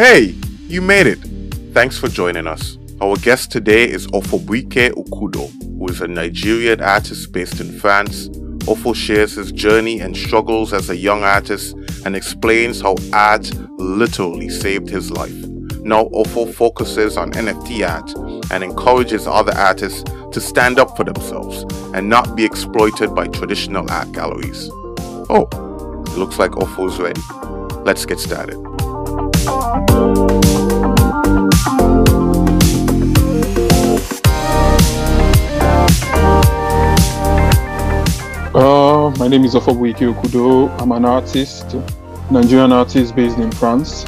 Hey, you made it. Thanks for joining us. Our guest today is Ofobuike Okudo, who is a Nigerian artist based in France. Ofo shares his journey and struggles as a young artist and explains how art literally saved his life. Now, Ofo focuses on NFT art and encourages other artists to stand up for themselves and not be exploited by traditional art galleries. Oh, looks like Ofo's ready. Let's get started. Uh, my name is Ofobuike Okudo. I'm an artist, Nigerian artist based in France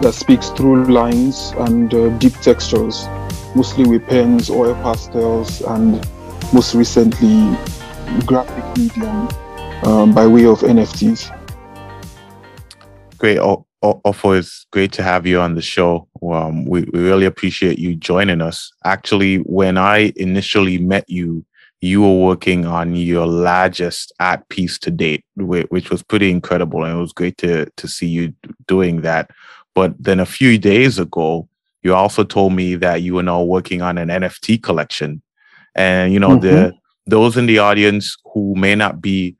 that speaks through lines and uh, deep textures, mostly with pens, oil pastels, and most recently graphic medium um, by way of NFTs. Great. O- o- Ofo, it's great to have you on the show. Um, we, we really appreciate you joining us. Actually, when I initially met you, you were working on your largest art piece to date, which was pretty incredible. And it was great to, to see you doing that. But then a few days ago, you also told me that you were now working on an NFT collection. And, you know, mm-hmm. the those in the audience who may not be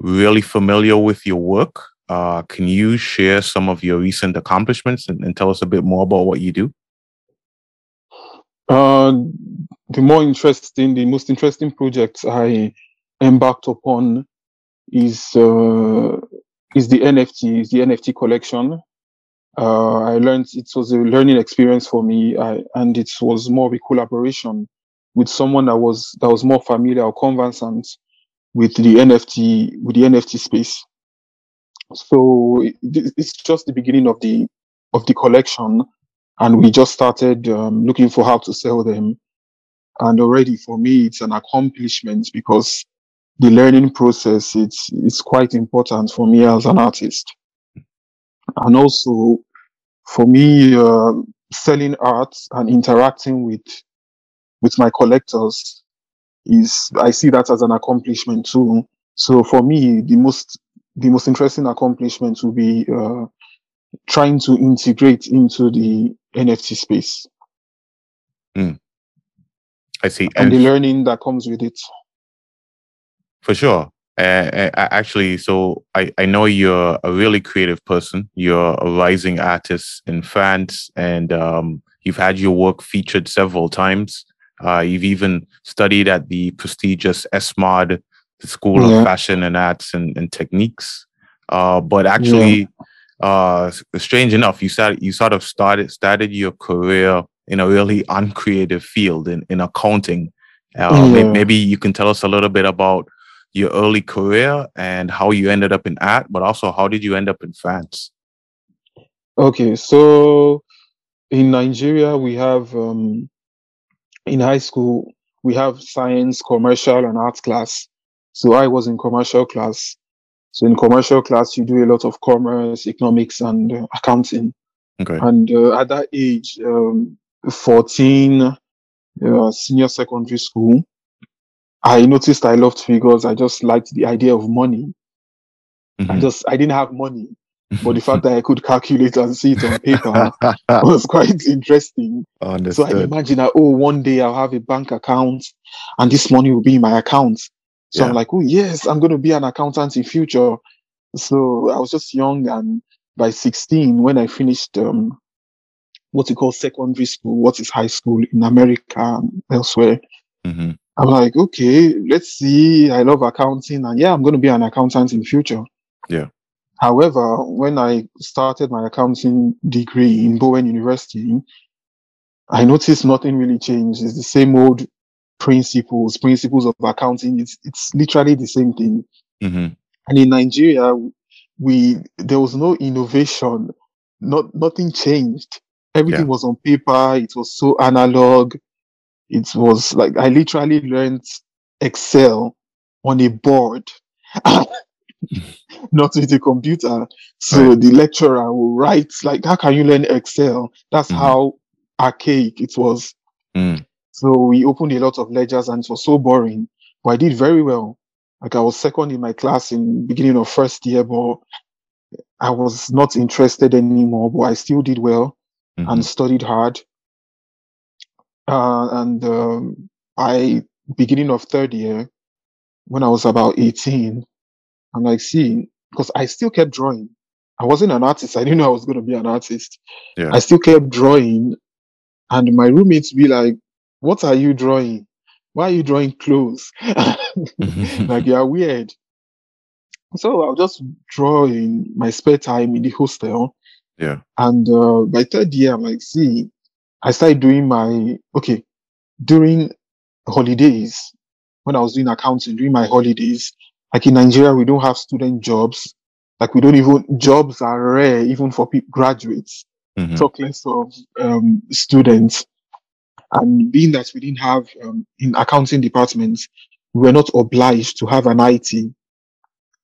really familiar with your work, uh, can you share some of your recent accomplishments and, and, tell us a bit more about what you do? Uh, the more interesting, the most interesting projects I embarked upon is uh, is the NFT, is the NFT collection. Uh, I learned it was a learning experience for me, I, and it was more of a collaboration with someone that was that was more familiar or conversant with the NFT with the NFT space. So it, it's just the beginning of the of the collection, and we just started um, looking for how to sell them. And already for me, it's an accomplishment because the learning process it's it's quite important for me as an artist, and also for me uh, selling art and interacting with with my collectors is I see that as an accomplishment too. So for me, the most the most interesting accomplishment will be uh, trying to integrate into the NFT space. Mm. I see. And, and, the learning that comes with it. For sure. Uh, actually, so I, I know you're a really creative person. You're a rising artist in France, and um, you've had your work featured several times. Uh, you've even studied at the prestigious ESMOD, the School yeah. of Fashion and Arts and, and Techniques. Uh, but actually, yeah. uh, strange enough, you started you sort of started started your career in a really uncreative field in, in accounting. Uh, yeah. Maybe you can tell us a little bit about your early career and how you ended up in art, but also how did you end up in France? Okay, so in Nigeria, we have um, in high school, we have science, commercial, and arts class. So I was in commercial class. So in commercial class, you do a lot of commerce, economics, and uh, accounting. Okay. And uh, at that age, um, 14, uh, senior secondary school, I noticed I loved figures. I just liked the idea of money. Mm-hmm. I just, I didn't have money but the fact that I could calculate and see it on paper was quite interesting. Understood. So I imagine that, oh, one day I'll have a bank account and this money will be in my account. So yeah. I'm like, oh, yes, I'm going to be an accountant in future. So I was just young. And by 16, when I finished um, what you call secondary school, what is high school in America and elsewhere, mm-hmm. I'm like, okay, let's see. I love accounting. And yeah, I'm going to be an accountant in future. Yeah. However, when I started my accounting degree in Bowen University, I noticed nothing really changed. It's the same old principles, principles of accounting. It's it's literally the same thing. Mm-hmm. And in Nigeria, we there was no innovation. Not nothing changed. Everything yeah. was on paper. It was so analog. It was like I literally learned Excel on a board. not with a computer. So right. the lecturer will write like, how can you learn Excel? That's mm. how archaic it was. Mm. So we opened a lot of ledgers and it was so boring, but I did very well. Like I was second in my class in beginning of first year, but I was not interested anymore, but I still did well Mhm. and studied hard. Uh, and um, I, beginning of third year, when I was about 18, I'm like, see, because I still kept drawing. I wasn't an artist. I didn't know I was going to be an artist. Yeah. I still kept drawing. And my roommates be like, what are you drawing? Why are you drawing clothes? like, you're weird. So I'll just draw in my spare time in the hostel. Yeah. And uh, by third year, I'm like, see, I started doing my, okay, during holidays, when I was doing accounting, during my holidays, like in Nigeria, we don't have student jobs. Like we don't even, jobs are rare even for people, graduates, Mhm. talk less of um, students. And being that we didn't have, um, in accounting departments, we were not obliged to have an IT,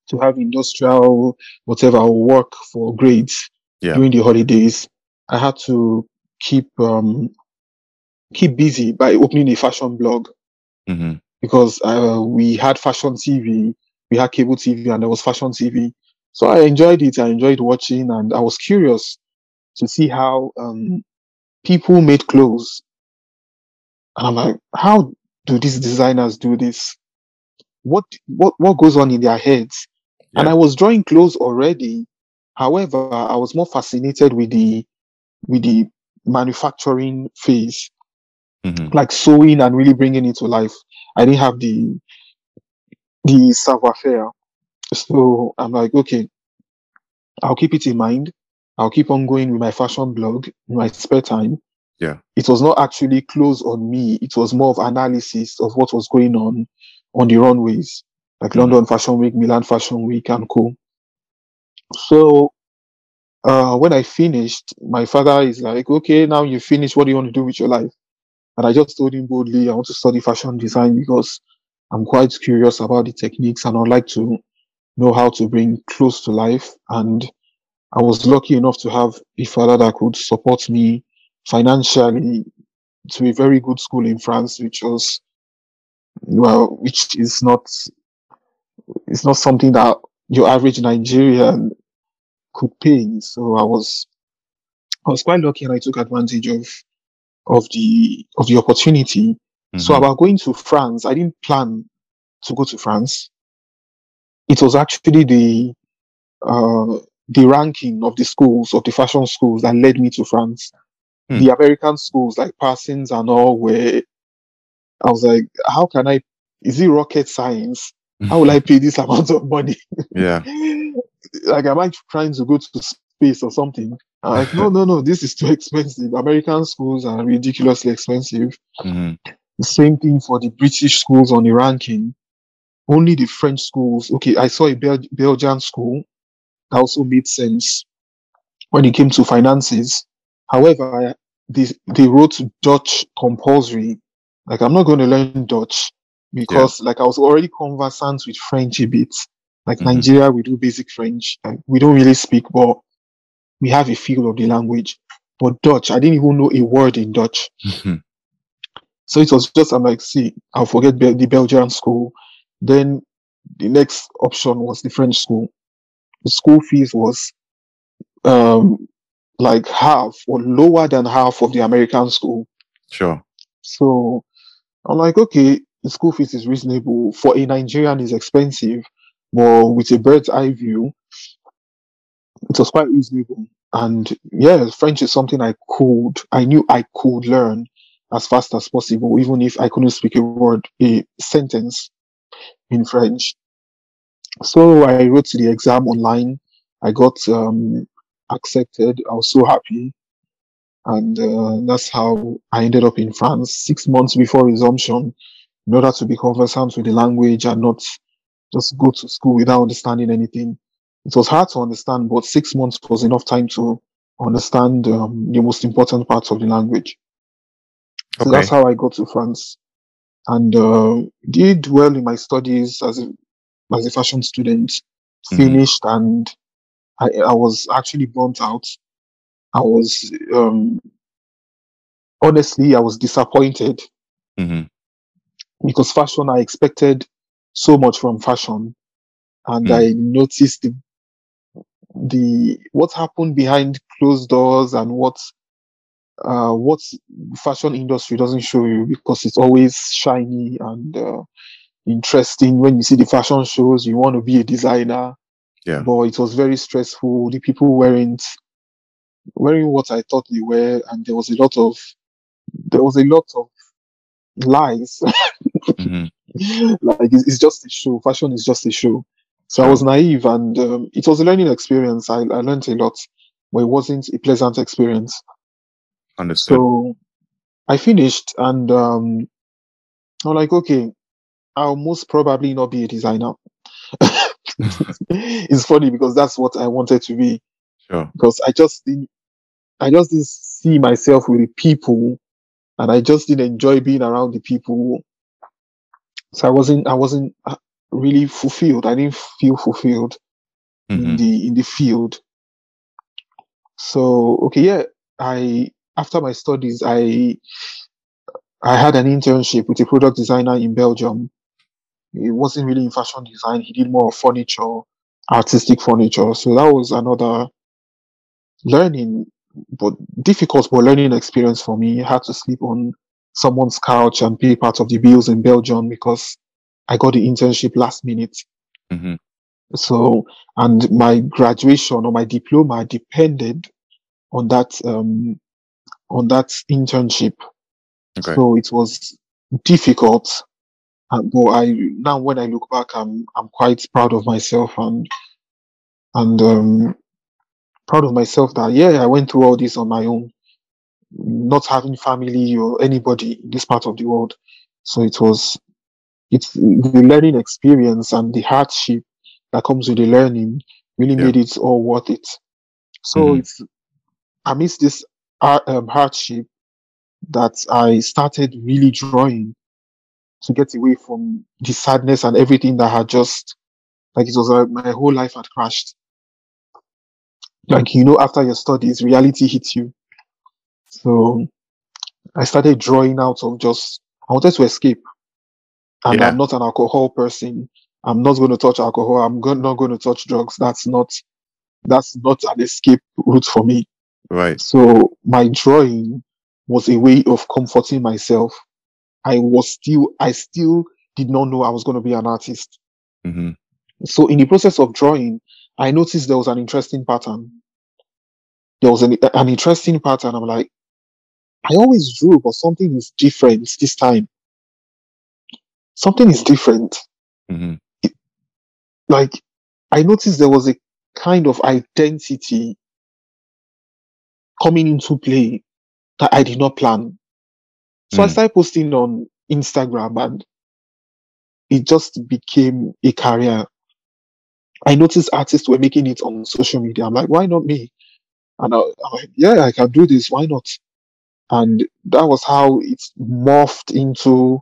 to have industrial, whatever, or work for grades Yeah. during the holidays. I had to keep um, keep busy by opening a fashion blog Mhm. because uh, we had fashion TV, we had cable TV, and there was fashion TV. So I enjoyed it. I enjoyed watching, and I was curious to see how um, people made clothes. And I'm like, how do these designers do this? What what what goes on in their heads? And I was drawing clothes already. However, I was more fascinated with the with the manufacturing phase Mhm. like sewing and really bringing it to life. I didn't have the the savoir faire. So I'm like, okay, I'll keep it in mind. I'll keep on going with my fashion blog in my spare time. Yeah. It was not actually close on me. It was more of analysis of what was going on on the runways, like Mhm. London Fashion Week, Milan Fashion Week, and co. So uh, when I finished, my father is like, okay, now you finished. What do you want to do with your life? And I just told him boldly, I want to study fashion design because I'm quite curious about the techniques and I'd like to know how to bring clothes to life. And I was lucky enough to have a father that could support me financially to a very good school in France, which was, well, which is not, it's not something that your average Nigerian could pay. So I was, I was quite lucky and I took advantage of, of the, of the opportunity. So Mhm. about going to France, I didn't plan to go to France. It was actually the uh, the ranking of the schools of the fashion schools that led me to France. Hmm. The American schools like Parsons and all were. I was like, how can I? Is it rocket science? How will I pay this amount of money? Yeah. like, am I trying to go to space or something? I'm like, no, no, no, this is too expensive. American schools are ridiculously expensive. Mhm. The same thing for the British schools on the ranking. Only the French schools. Okay, I saw a Bel- Belgian school that also made sense when it came to finances. However, they wrote Dutch compulsory. Like, I'm not going to learn Dutch because, like, I was already conversant with French a bit. Like, Mhm. Nigeria, we do basic French. Like, we don't really speak, but we have a feel of the language. But Dutch, I didn't even know a word in Dutch. Mhm. So it was just, I'm like, see, I'll forget Bel- the Belgian school. Then the next option was the French school. The school fees was um, like half or lower than half of the American school. Sure. So I'm like, okay, the school fees is reasonable. For a Nigerian, is expensive, but with a bird's eye view, it was quite reasonable. And yeah, French is something I could, I knew I could learn as fast as possible, even if I couldn't speak a word, a sentence in French. So I wrote the exam online. I got um, accepted. I was so happy. And uh, that's how I ended up in France six months before resumption in order to be conversant with the language and not just go to school without understanding anything. It was hard to understand, but six months was enough time to understand um, the most important parts of the language. So Okay. that's how I got to France and uh, did well in my studies as a, as a fashion student. Mhm. Finished and I, I was actually burnt out. I was um, honestly I was disappointed Mhm. because fashion I expected so much from fashion, and Mm. I noticed the the what happened behind closed doors and what uh, what fashion industry doesn't show you because it's always shiny and uh, interesting. When you see the fashion shows, you want to be a designer. Yeah. But it was very stressful. The people weren't wearing what I thought they were, and there was a lot of there was a lot of lies. hmm like it's, it's just a show. Fashion is just a show. So I was naive, and um, it was a learning experience. I, I learned a lot, but it wasn't a pleasant experience. Understood. So I finished, and um, I'm like, okay, I'll most probably not be a designer. it's funny because that's what I wanted to be. sure. Because I just didn't, I just didn't see myself with the people, and I just didn't enjoy being around the people. So I wasn't, I wasn't uh, really fulfilled. I didn't feel fulfilled in Mhm. the in the field. So okay, yeah, I after my studies, I I had an internship with a product designer in Belgium. It wasn't really in fashion design. He did more furniture, artistic furniture. So that was another learning, but difficult, but learning experience for me. I had to sleep on someone's couch and pay part of the bills in Belgium because I got the internship last minute. Mhm. So, and my graduation or my diploma depended on that, um, on that internship. Okay. So it was difficult. But I now when I look back, I'm I'm quite proud of myself and and um, proud of myself that yeah, I went through all this on my own, not having family or anybody in this part of the world. So it was it's the learning experience and the hardship that comes with the learning really Yeah. made it all worth it. So Mhm. it's amidst this uh, um, hardship that I started really drawing to get away from the sadness and everything that had just like it was like my whole life had crashed. Like you know, after your studies, reality hits you. So I started drawing out of just I wanted to escape. And Yeah. I'm not an alcohol person. I'm not going to touch alcohol. I'm go- not going to touch drugs. That's not that's not an escape route for me. Right. So my drawing was a way of comforting myself. I was still, I still did not know I was going to be an artist. hmm So in the process of drawing, I noticed there was an interesting pattern. There was an, an interesting pattern. I'm like, I always drew, but something is different this time. Something is different. hmm Like I noticed there was a kind of identity coming into play that I did not plan. So I Mm. started posting on Instagram and it just became a career. I noticed artists were making it on social media. I'm like, why not me? And I, I'm like, yeah, I can do this. Why not? And that was how it morphed into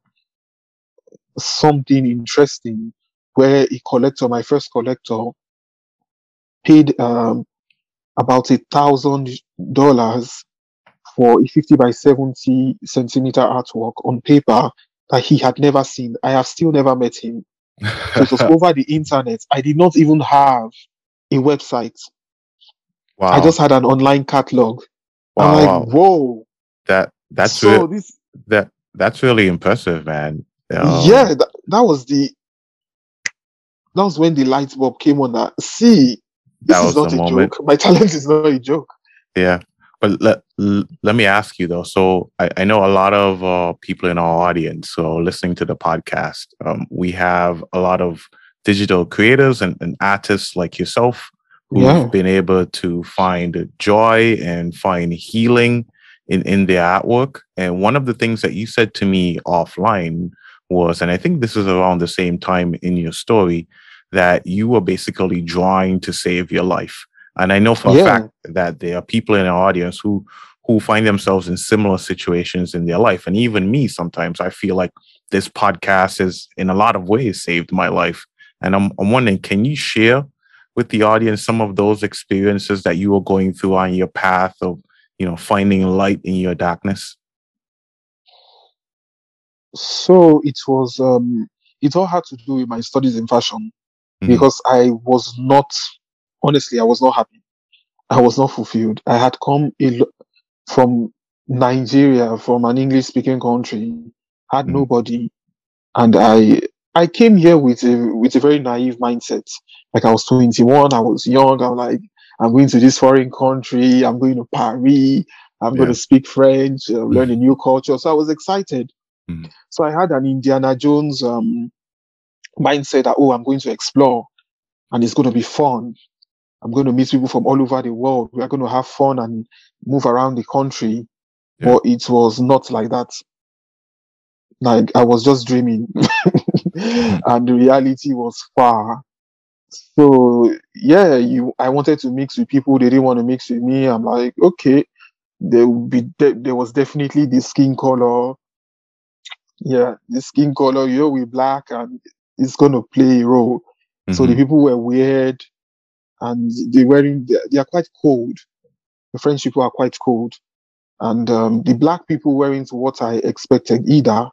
something interesting where a collector, my first collector, paid um, about a thousand dollars for a 50 by 70 centimeter artwork on paper that he had never seen. I have still never met him. So it was over the internet. I did not even have a website. wow. I just had an online catalog. wow. I'm like, whoa. That that's so re- this, that that's really impressive, man. Um, yeah, that, that was the, that was when the light bulb came on. That see, this That is not a moment. joke. My talent is not a joke. Yeah. But let, let me ask you though. So I, I know a lot of uh, people in our audience, so listening to the podcast, um, we have a lot of digital creators and, and artists like yourself who've Yeah. been able to find joy and find healing in, in their artwork. And one of the things that you said to me offline was, and I think this is around the same time in your story, that you were basically drawing to save your life. And I know for a fact that there are people in our audience who who find themselves in similar situations in their life. And even me, sometimes I feel like this podcast has, in a lot of ways, saved my life. And I'm, I'm wondering, can you share with the audience some of those experiences that you were going through on your path of, you know, finding light in your darkness? So it was, um, it all had to do with my studies in fashion Mhm. because I was not honestly, I was not happy. I was not fulfilled. I had come from Nigeria, from an English speaking country, had mm. nobody. And I, I came here with a, with a very naive mindset. Like I was 21, I was young. I'm like, I'm going to this foreign country. I'm going to Paris. I'm yeah. going to speak French, uh, learn a new culture. So I was excited. Mm. So I had an Indiana Jones um, mindset that, oh, I'm going to explore and it's going to be fun. I'm going to meet people from all over the world. We are going to have fun and move around the country. Yeah. But it was not like that. Like I was just dreaming and the reality was far. So yeah, you, I wanted to mix with people. They didn't want to mix with me. I'm like, okay, there would be, de- there was definitely the skin color. Yeah, the skin color, you know, we black and it's going to play a role. Mm-hmm. So the mm-hmm. people were weird and they wearing, they, they are quite cold. The French people are quite cold. And um, the black people weren't what I expected either.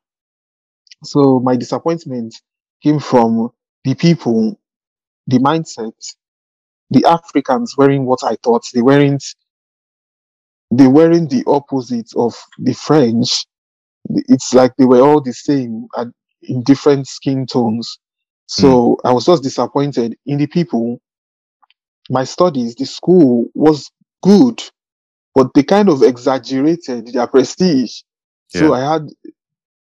So my disappointment came from the people, the mindset, the Africans wearing what I thought they weren't. They weren't the opposite of the French. It's like they were all the same and in different skin tones. So mm. I was just disappointed in the people. My studies, the school was good, but they kind of exaggerated their prestige. Yeah. So I had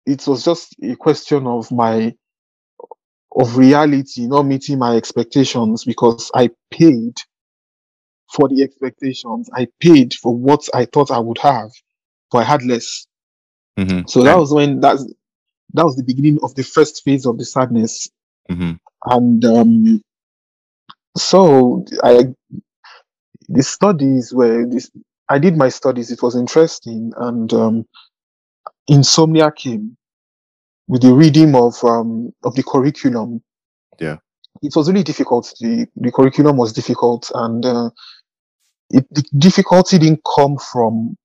it was just a question of my of reality not meeting my expectations because I paid for the expectations. I paid for what I thought I would have, but I had less. Mm-hmm. So that was when that's that was the beginning of the first phase of the sadness. Mm-hmm. And um, so I the studies were this I did my studies, it was interesting, and um, insomnia came with the reading of um, of the curriculum. Yeah, it was really difficult. the The curriculum was difficult, and uh, it, the difficulty didn't come from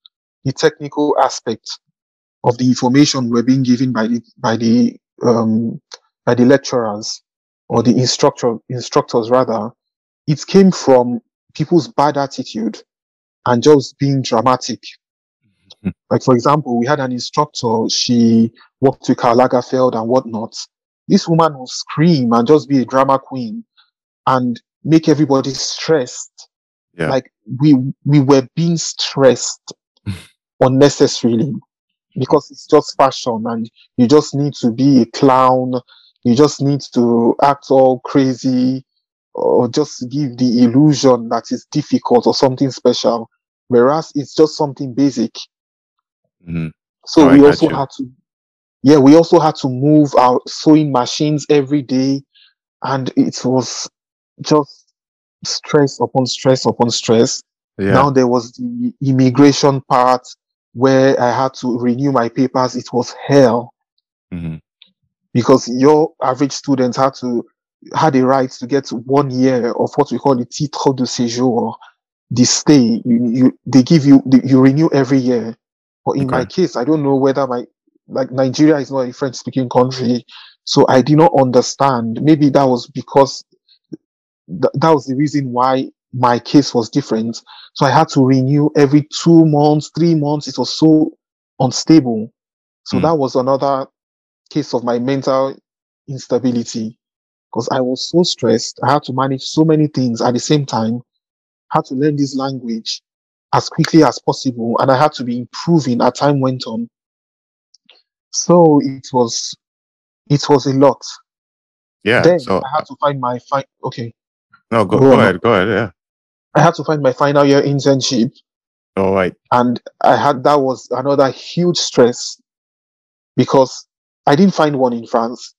the technical aspect of the information we're being given by the by the um, by the lecturers or the instructor instructors rather. It came from people's bad attitude and just being dramatic. Mm-hmm. Like, for example, we had an instructor, she worked with Karl Lagerfeld and whatnot. This woman will scream and just be a drama queen and make everybody stressed. Yeah. Like we we were being stressed unnecessarily because it's just fashion and you just need to be a clown. You just need to act all crazy or just give the illusion that it's difficult or something special, whereas it's just something basic. Mm-hmm. So oh, we also you. had to, yeah, we also had to move our sewing machines every day, and it was just stress upon stress upon stress. Yeah. Now there was the immigration part where I had to renew my papers. It was hell. Mm-hmm. Because your average student had to had a right to get one year of what we call the titre de séjour, the stay. You, you they give you you renew every year. But in okay. my case, I don't know whether my like Nigeria is not a French speaking country, so I did not understand. Maybe that was because th- that was the reason why my case was different. So I had to renew every two months, three months. It was so unstable. So mm. that was another case of my mental instability because I was so stressed. I had to manage so many things at the same time. had to learn this language as quickly as possible, and I had to be improving as time went on. So it was, it was a lot. Yeah. Then so I had to find my fi- okay. No, go, go, go ahead. Go ahead. Yeah. I had to find my final year internship. All right. And I had that was another huge stress because I didn't find one in France.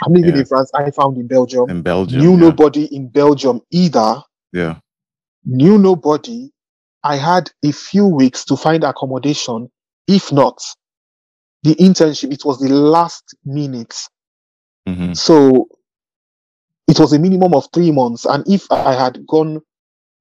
I'm living yeah. in France. I found in Belgium. In Belgium. Knew yeah. nobody in Belgium either. Yeah. Knew nobody. I had a few weeks to find accommodation. If not, the internship, it was the last minute. Mm-hmm. So it was a minimum of three months. And if I had gone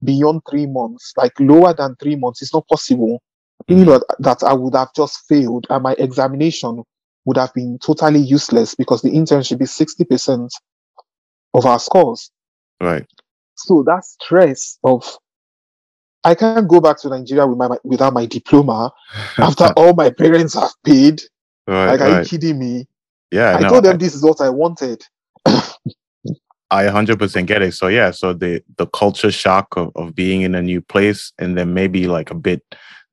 beyond three months, like lower than three months, it's not possible. Mm-hmm. You know, that I would have just failed and my examination would have been totally useless because the internship is 60% of our scores. Right. So that stress of I can't go back to Nigeria with my without my diploma after all my parents have paid. Right, like, are right. you kidding me? Yeah, I no, told them I, this is what I wanted. I 100% get it. So yeah, so the the culture shock of, of being in a new place and then maybe like a bit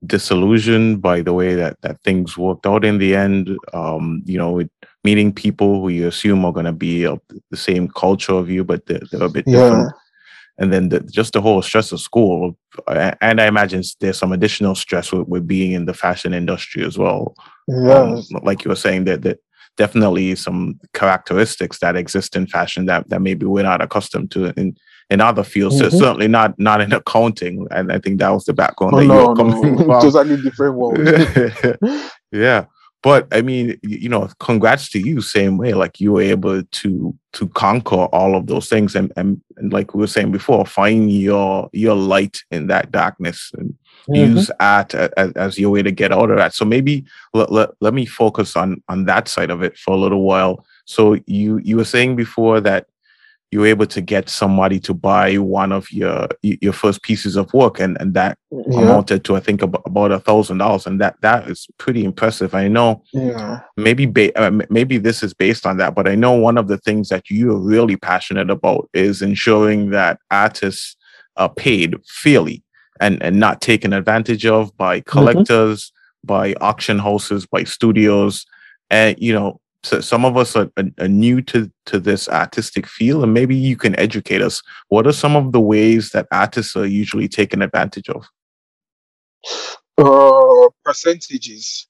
disillusioned by the way that that things worked out in the end. Um, you know, meeting people who you assume are going to be of the same culture of you, but they're, they're a bit yeah. different and then the, just the whole stress of school and i imagine there's some additional stress with, with being in the fashion industry as well yeah um, like you were saying that that definitely some characteristics that exist in fashion that that maybe we're not accustomed to in in other fields mm-hmm. so certainly not not in accounting and i think that was the background oh, that no, you were coming no. from totally different world yeah but I mean, you know, congrats to you, same way. Like you were able to to conquer all of those things, and and, and like we were saying before, find your your light in that darkness, and mm-hmm. use art as, as, your way to get out of that. So maybe let, let, let me focus on on that side of it for a little while. So you you were saying before that you were able to get somebody to buy one of your your first pieces of work and and that yeah. amounted to i think about, about a thousand dollars and that that is pretty impressive i know yeah maybe ba- uh, maybe this is based on that but i know one of the things that you're really passionate about is ensuring that artists are paid fairly and and not taken advantage of by mm-hmm. collectors mm-hmm. by auction houses by studios and you know so some of us are, are, are, new to to this artistic field and maybe you can educate us. What are some of the ways that artists are usually taken advantage of? Uh, percentages.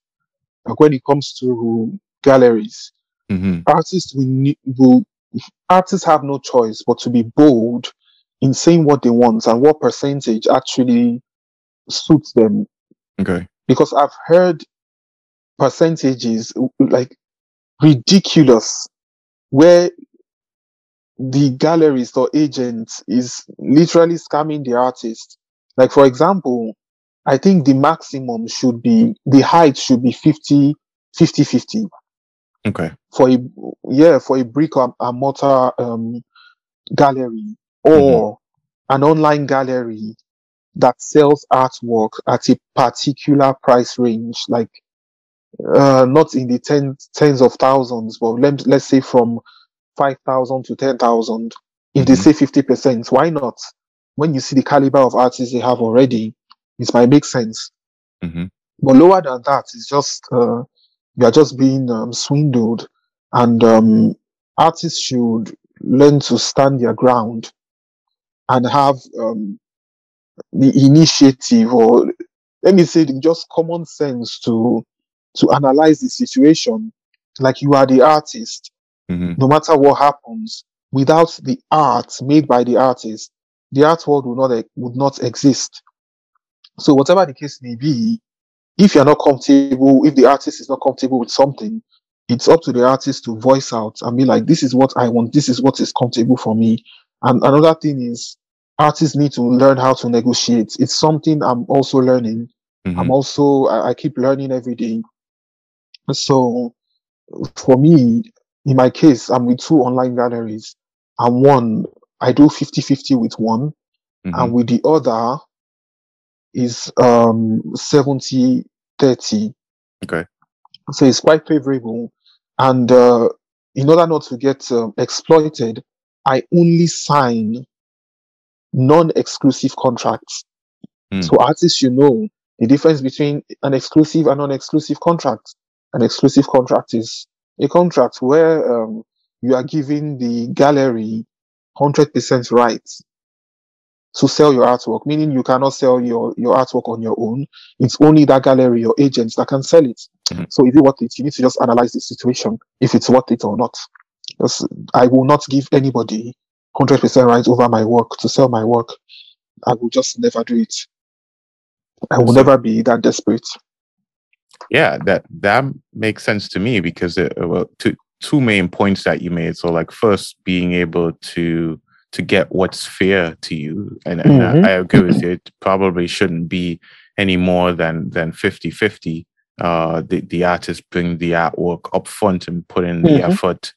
Like when it comes to galleries mm-hmm. artists will, will artists have no choice but to be bold in saying what they want and what percentage actually suits them. Okay. Because i've heard percentages like ridiculous where the gallerist or agent is literally scamming the artist. Like, for example, I think the maximum should be, the height should be 50, 50, 50. Okay. For a, yeah, for a brick or a mortar um, gallery or mm-hmm. an online gallery that sells artwork at a particular price range, like uh, not in the tens tens of thousands, but let, let's say from five thousand to ten thousand. If mm-hmm. they say fifty percent, why not? When you see the caliber of artists they have already, it might make sense. Mm-hmm. But lower than that, it's just uh, you are just being um, swindled, and um, artists should learn to stand their ground and have um, the initiative, or let me say, just common sense to to analyze the situation like you are the artist. Mm-hmm. No matter what happens, without the art made by the artist, the art world would not would not exist. So whatever the case may be, if you're not comfortable, if the artist is not comfortable with something, it's up to the artist to voice out and be like, this is what I want, this is what is comfortable for me. And another thing is artists need to learn how to negotiate. It's something I'm also learning. Mm-hmm. I'm also I, I keep learning every day. So for me, in my case, I'm with two online galleries. And one, I do 50 50 with one, mm-hmm. and with the other is um 70 30. Okay. So it's quite favorable. And uh, in order not to get um, exploited, I only sign non exclusive contracts. Mm. So artists you know the difference between an exclusive and non exclusive contract an exclusive contract is a contract where um, you are giving the gallery 100% rights to sell your artwork, meaning you cannot sell your, your artwork on your own. It's only that gallery or agents that can sell it. Mm-hmm. So if you want it, you need to just analyze the situation, if it's worth it or not. Because I will not give anybody 100% rights over my work to sell my work. I will just never do it. I will never be that desperate yeah that that makes sense to me because it, uh, well, two two main points that you made. So like first being able to to get what's fair to you. And, and mm-hmm. I, I, agree with you. It probably shouldn't be any more than than 50 50 uh the, the artist bring the artwork up front and put in the mm-hmm. effort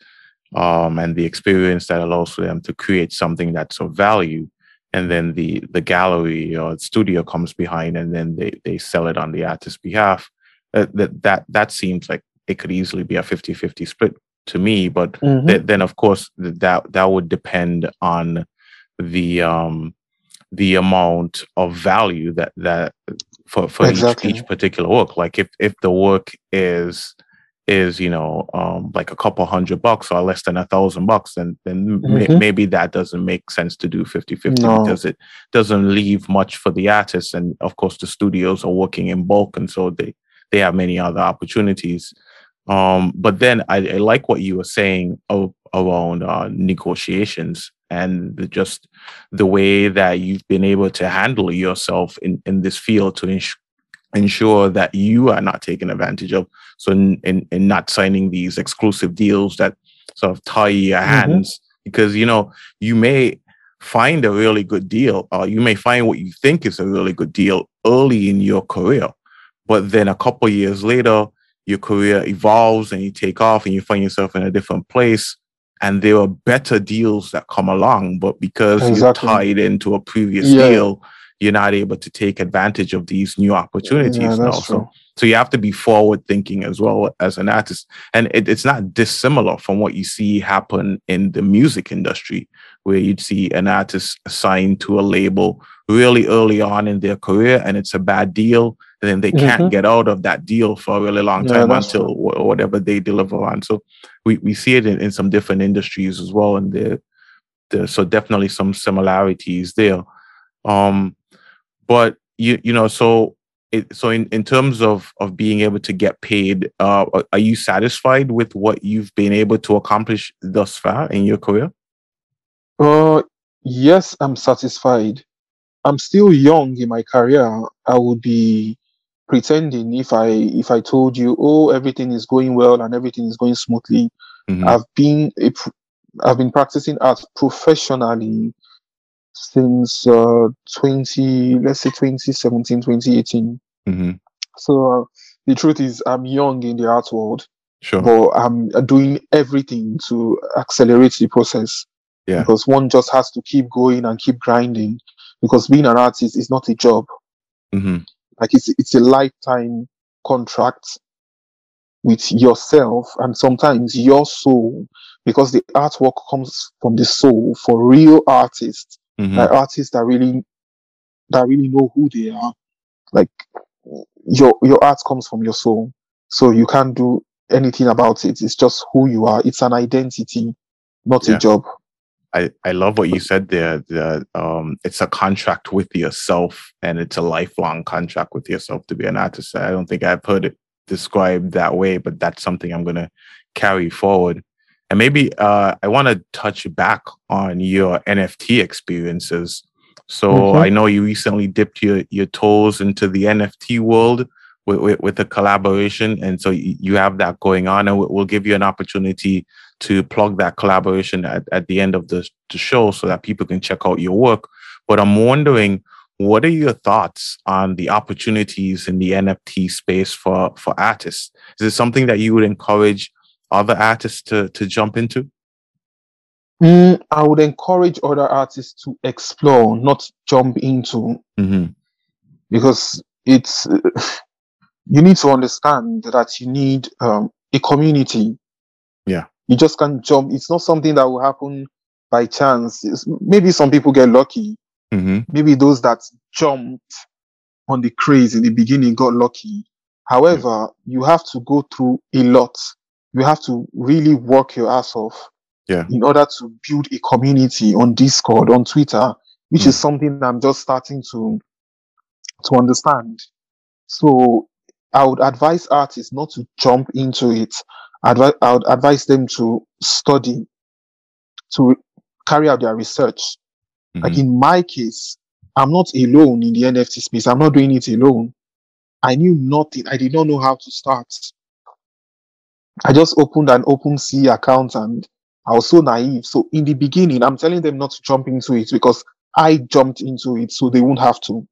um and the experience that allows for them to create something that's of value. And then the the gallery or studio comes behind and then they they sell it on the artist's behalf uh, that that that seems like it could easily be a 50-50 split to me but Mhm. th- then of course th- that that would depend on the um the amount of value that that for for Exactly. each, each particular work like if if the work is is you know um like a couple hundred bucks or less than a thousand bucks then then may, Mhm. maybe that doesn't make sense to do 50 50 No. because it doesn't leave much for the artists and of course the studios are working in bulk and so they they have many other opportunities. Um but then i, I like what you were saying a- around uh, negotiations and the, just the way that you've been able to handle yourself in in this field to ensure ensure that you are not taken advantage of so in, in, in not signing these exclusive deals that sort of tie your Mhm. hands. Because you know you may find a really good deal or you may find what you think is a really good deal early in your career but then a couple years later your career evolves and you take off and you find yourself in a different place and there are better deals that come along but because Exactly. you're tied into a previous Yeah. deal you're not able to take advantage of these new opportunities Yeah, now that's so true. So you have to be forward thinking as well as an artist. And it, it's not dissimilar from what you see happen in the music industry, where you'd see an artist assigned to a label really early on in their career and it's a bad deal. And then they can't Mhm. get out of that deal for a really long time that's until wh- whatever they deliver on. So we, we see it in, in some different industries as well. And there, there, so definitely some similarities there. Um, but you you know so it, so in, in terms of of being able to get paid uh are- you satisfied with what you've been able to accomplish thus far in your career Uh, yes, I'm satisfied. I'm still young in my career. I would be pretending if I if I told you, oh, everything is going well and everything is going smoothly. Mhm. I've been a, I've been practicing art professionally since uh 20 let's say 2017 2018 Mhm. so uh, the truth is i'm young in the art world sure. but i'm doing everything to accelerate the process. Yeah. because one just has to keep going and keep grinding. Because being an artist is not a job. Mhm. like it's it's a lifetime contract with yourself and sometimes your soul. Because the artwork comes from the soul for real artists Mhm. like artists that really that really know who they are like your your art comes from your soul so you can't do anything about it it's just who you are it's an identity not Yeah. a job I, I love what you said there. That um, it's a contract with yourself, and it's a lifelong contract with yourself to be an artist. I don't think I've heard it described that way, but that's something I'm gonna carry forward. And maybe uh, I want to touch back on your NFT experiences. So Mhm. I know you recently dipped your your toes into the NFT world with, with, with a collaboration, and so you, have that going on, and we'll, we'll give you an opportunity to plug that collaboration at, at the end of the, the show so that people can check out your work. But I'm wondering, what are your thoughts on the opportunities in the NFT space for, for artists? Is it something that you would encourage other artists to, to jump into? Mm, i would encourage other artists to explore not jump into hmm because it's you need to understand that you need um, a community. Yeah. You just can't jump. It's not something that will happen by chance. It's, maybe some people get lucky. hmm Maybe those that jumped on the craze in the beginning got lucky. However, you have to go through a lot. You have to really work your ass off Yeah. in order to build a community on Discord, on Twitter, which Mm. is something I'm just starting to to understand. So I would advise artists not to jump into it. Advi- I would advise them to study, to re- carry out their research. Like Mhm. in my case, I'm not alone in the NFT space. I'm not doing it alone. I knew nothing. I did not know how to start. I just opened an OpenSea account and I was so naive. So in the beginning, I'm telling them not to jump into it because I jumped into it so they won't have to.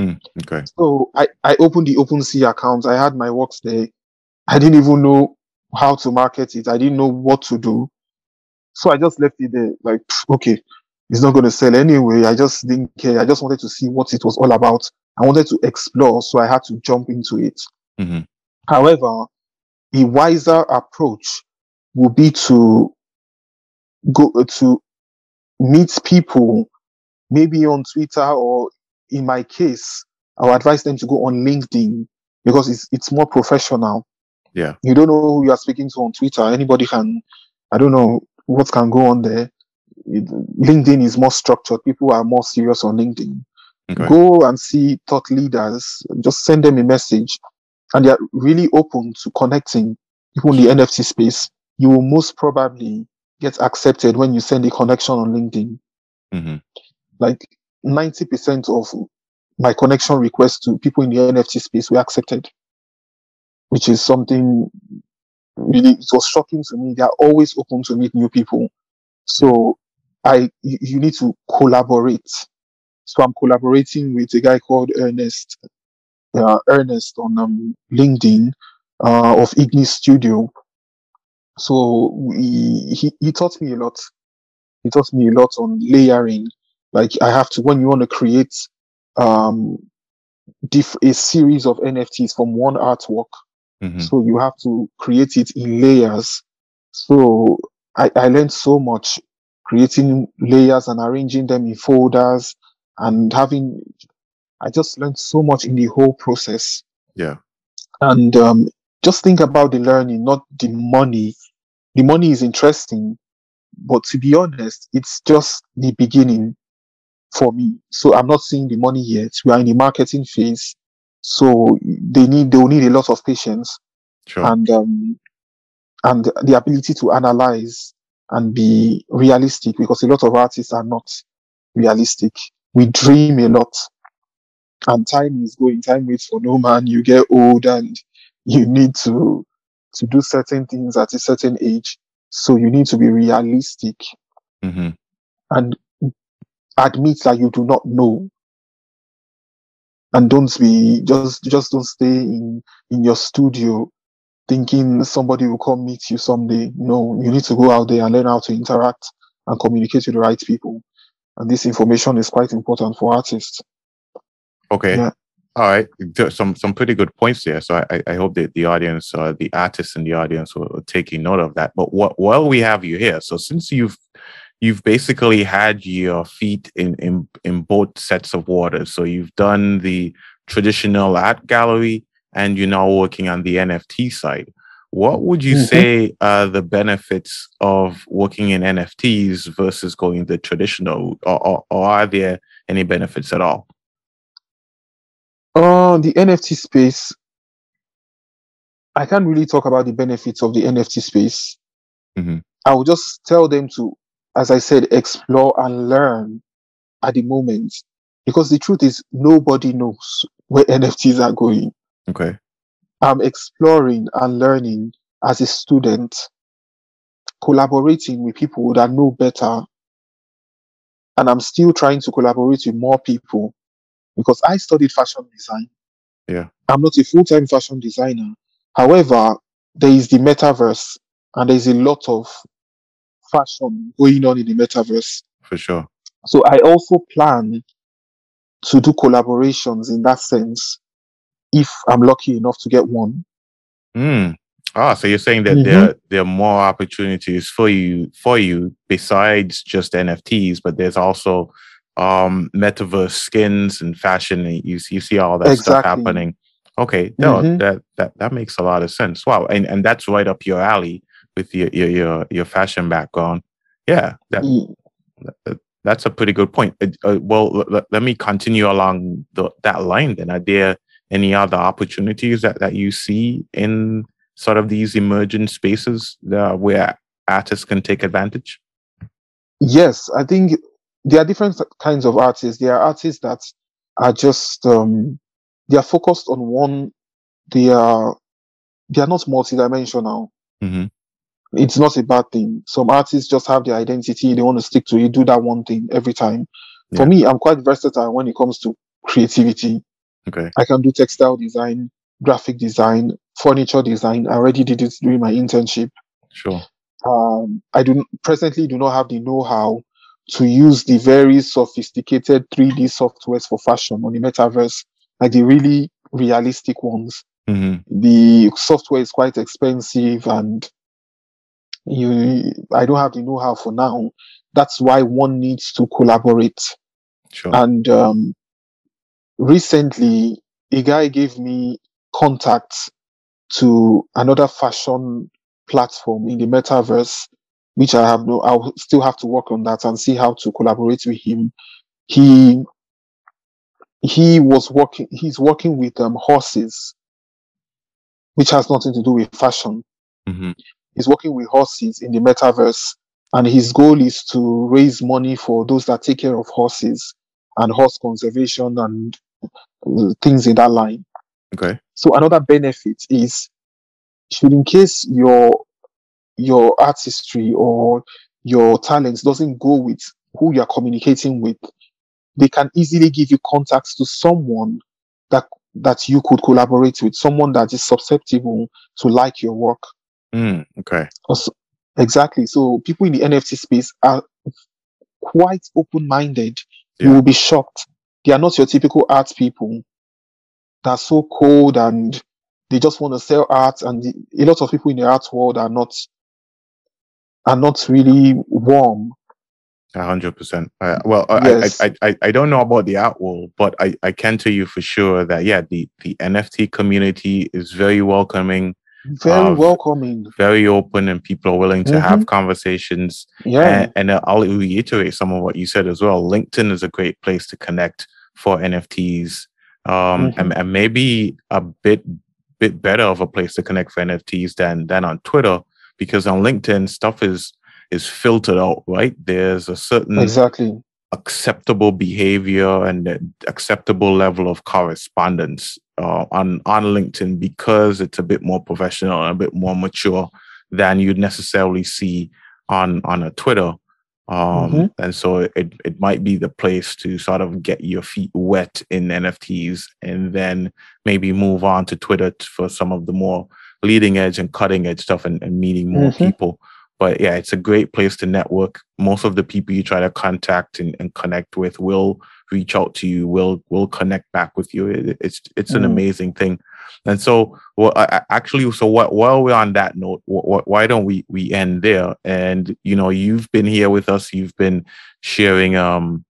Mm, okay. So I, I opened the OpenSea account. I had my works there. I didn't even know how to market it. I didn't know what to do. So I just left it there. Like, okay, it's not going to sell anyway. I just didn't care. I just wanted to see what it was all about. I wanted to explore, so I had to jump into it. Mm-hmm. However, a wiser approach would be to go to meet people, maybe on Twitter or in my case, I'll advise them to go on LinkedIn because it's it's more professional. Yeah. You don't know who you are speaking to on Twitter. Anybody can, I don't know what can go on there. It, LinkedIn is more structured. People are more serious on LinkedIn. Okay. Go and see thought leaders. Just send them a message, and they are really open to connecting people in the NFT space. You will most probably get accepted when you send a connection on LinkedIn. Mm-hmm. Like ninety percent of my connection requests to people in the NFT space were accepted, which is something really it was shocking to me. They are always open to meet new people. So I you, you need to collaborate. So I'm collaborating with a guy called Ernest, uh, Ernest on um, LinkedIn uh, of Ignis Studio. So we, he he taught me a lot. He taught me a lot on layering. Like I have to when you want to create um diff- a series of NFTs from one artwork, Mm-hmm. so you have to create it in layers. So I, I learned so much creating layers and arranging them in folders and having I just learned so much in the whole process. Yeah. And um, just think about the learning, not the money. The money is interesting, but to be honest, it's just the beginning for me. So I'm not seeing the money yet. We are in the marketing phase. So they need they will need a lot of patience Sure. and um, and the ability to analyze and be realistic because a lot of artists are not realistic. We dream a lot, and time is going. Time waits for no man. You get old, and you need to to do certain things at a certain age. So you need to be realistic mm-hmm. and admit that you do not know and don't be just just don't stay in in your studio thinking somebody will come meet you someday no you need to go out there and learn how to interact and communicate with the right people and this information is quite important for artists Okay. Yeah. All right. Some some pretty good points there. So I, I- hope that the audience, uh, the artists in the audience, will, taking note of that. But what while we have you here, so since you've you've basically had your feet in in in both sets of waters, so you've done the traditional art gallery and you're now working on the NFT side. What would you Mhm. say are the benefits of working in NFTs versus going the traditional, or, or, or are there any benefits at all? Uh the nft space i can't really talk about the benefits of the nft space Mhm. i will just tell them to as i said explore and learn at the moment because the truth is nobody knows where nfts are going Okay. I'm exploring and learning as a student, collaborating with people that know better. And I'm still trying to collaborate with more people because I studied fashion design. Yeah. I'm not a full time fashion designer. However, there is the metaverse and there's a lot of fashion going on in the metaverse. For sure. So I also plan to do collaborations in that sense if I'm lucky enough to get one. Mm. Ah, so you're saying that Mhm. there there are more opportunities for you for you besides just NFTs, but there's also um metaverse skins and fashion. And you you see all that stuff happening. Okay, no, Mhm. that that that makes a lot of sense. Wow, and and that's right up your alley with your your your, your fashion background. Yeah, that that's a pretty good point. Uh, uh, well, l- l- let me continue along the, that line. Then, are there any other opportunities that, that you see in sort of these emerging spaces uh, where artists can take advantage? Yes, I think there are different kinds of artists. There are artists that are just um, they are focused on one. They are they are not multidimensional. hmm It's not a bad thing. Some artists just have their identity. They want to stick to it, do that one thing every time. Yeah. For me, I'm quite versatile when it comes to creativity. Okay. I can do textile design, graphic design, furniture design. I already did it during my internship. Sure. um, I do presently do not have the know-how to use the very sophisticated 3D softwares for fashion on the metaverse, like the really realistic ones. Mm-hmm. The software is quite expensive and you I don't have the know-how for now. That's why one needs to collaborate. Sure. And um, recently, a guy gave me contacts to another fashion platform in the metaverse, which I have no, I'll still have to work on that and see how to collaborate with him. He he was working he's working with um, horses, which has nothing to do with fashion. Mm-hmm. He's working with horses in the metaverse, and his goal is to raise money for those that take care of horses and horse conservation and uh, things in that line. Okay. So another benefit is, should in case your your artistry or your talents doesn't go with who you're communicating with, they can easily give you contacts to someone that that you could collaborate with, someone that is susceptible to like your work. Mm, okay. Also, exactly. So people in the NFT space are quite open-minded. You will be shocked. They are not your typical art people. They're so cold and they just want to sell art. And the, a lot of people in the art world are not are not really warm. A hundred percent. Uh, well, I, Yes. I, I, I, I don't know about the art world, but I, I can tell you for sure that yeah, the, the NFT community is very welcoming, Very Uh, welcoming. very open, and people are willing to have conversations. Yeah. And, and I'll reiterate some of what you said as well. LinkedIn is a great place to connect for NFTs, um, Mhm. and, and maybe a bit bit better of a place to connect for NFTs than than on Twitter, because on LinkedIn stuff is is filtered out. Right, there's a certain exactly. acceptable behavior and acceptable level of correspondence uh, on on LinkedIn because it's a bit more professional and a bit more mature than you'd necessarily see on on a Twitter. Um, Mhm. And so it it might be the place to sort of get your feet wet in NFTs and then maybe move on to Twitter for some of the more leading edge and cutting edge stuff and, and meeting more Mhm. people but yeah, it's a great place to network. Most of the people you try to contact and, and connect with will reach out to you, will will connect back with you. It- it's it's an Mm. amazing thing. And so, well, I, actually, so what, while we're on that note, wh- wh- why don't we we end there? And you know, you've been here with us. You've been sharing um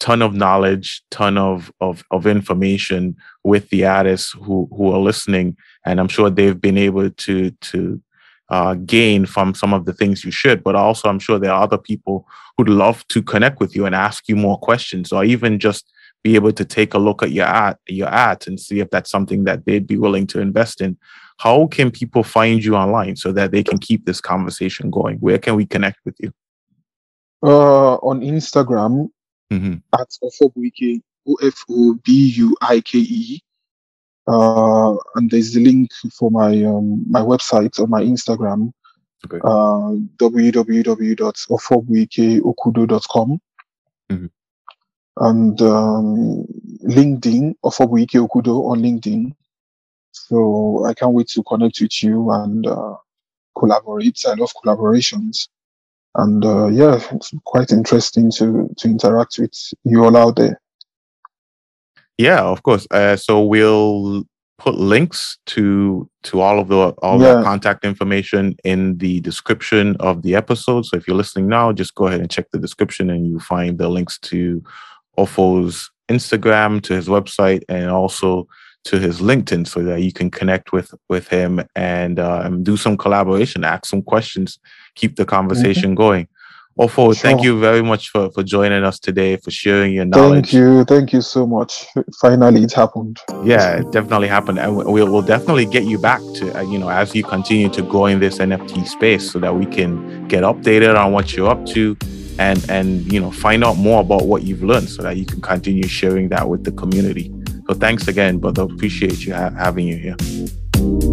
ton of knowledge, ton of of of information with the artists who who are listening, and I'm sure they've been able to to uh, gain from some of the things you should, but also I'm sure there are other people who'd love to connect with you and ask you more questions, or even just be able to take a look at your art, your art, and see if that's something that they'd be willing to invest in. How can people find you online so that they can keep this conversation going? Where can we connect with you? Uh, on Instagram hmm at Ofobuike, O F O B U I K E. Uh, and there's the link for my um, my website on my Instagram, Okay. uh, www.ofobuikeokudo.com. Mhm. And um, LinkedIn, Ofobuike Okudo on LinkedIn. So I can't wait to connect with you and uh, collaborate. I love collaborations. And uh, yeah, it's quite interesting to to interact with you all out there. Yeah, of course. Uh, so we'll put links to to all of the all Yeah. the contact information in the description of the episode. So if you're listening now, just go ahead and check the description, and you find the links to Ofo's Instagram, to his website, and also to his LinkedIn, so that you can connect with with him and uh, and do some collaboration, ask some questions, keep the conversation going. Ofo, thank Mm-hmm. You very much for for joining us today, for sharing your knowledge. Thank you. Thank you so much. Finally, it happened. Yeah, it definitely happened, and we- we'll, we'll definitely get you back to uh, you know as you continue to grow in this NFT space, so that we can get updated on what you're up to, and and you know find out more about what you've learned, so that you can continue sharing that with the community. So thanks again, brother. Appreciate you ha- having you here.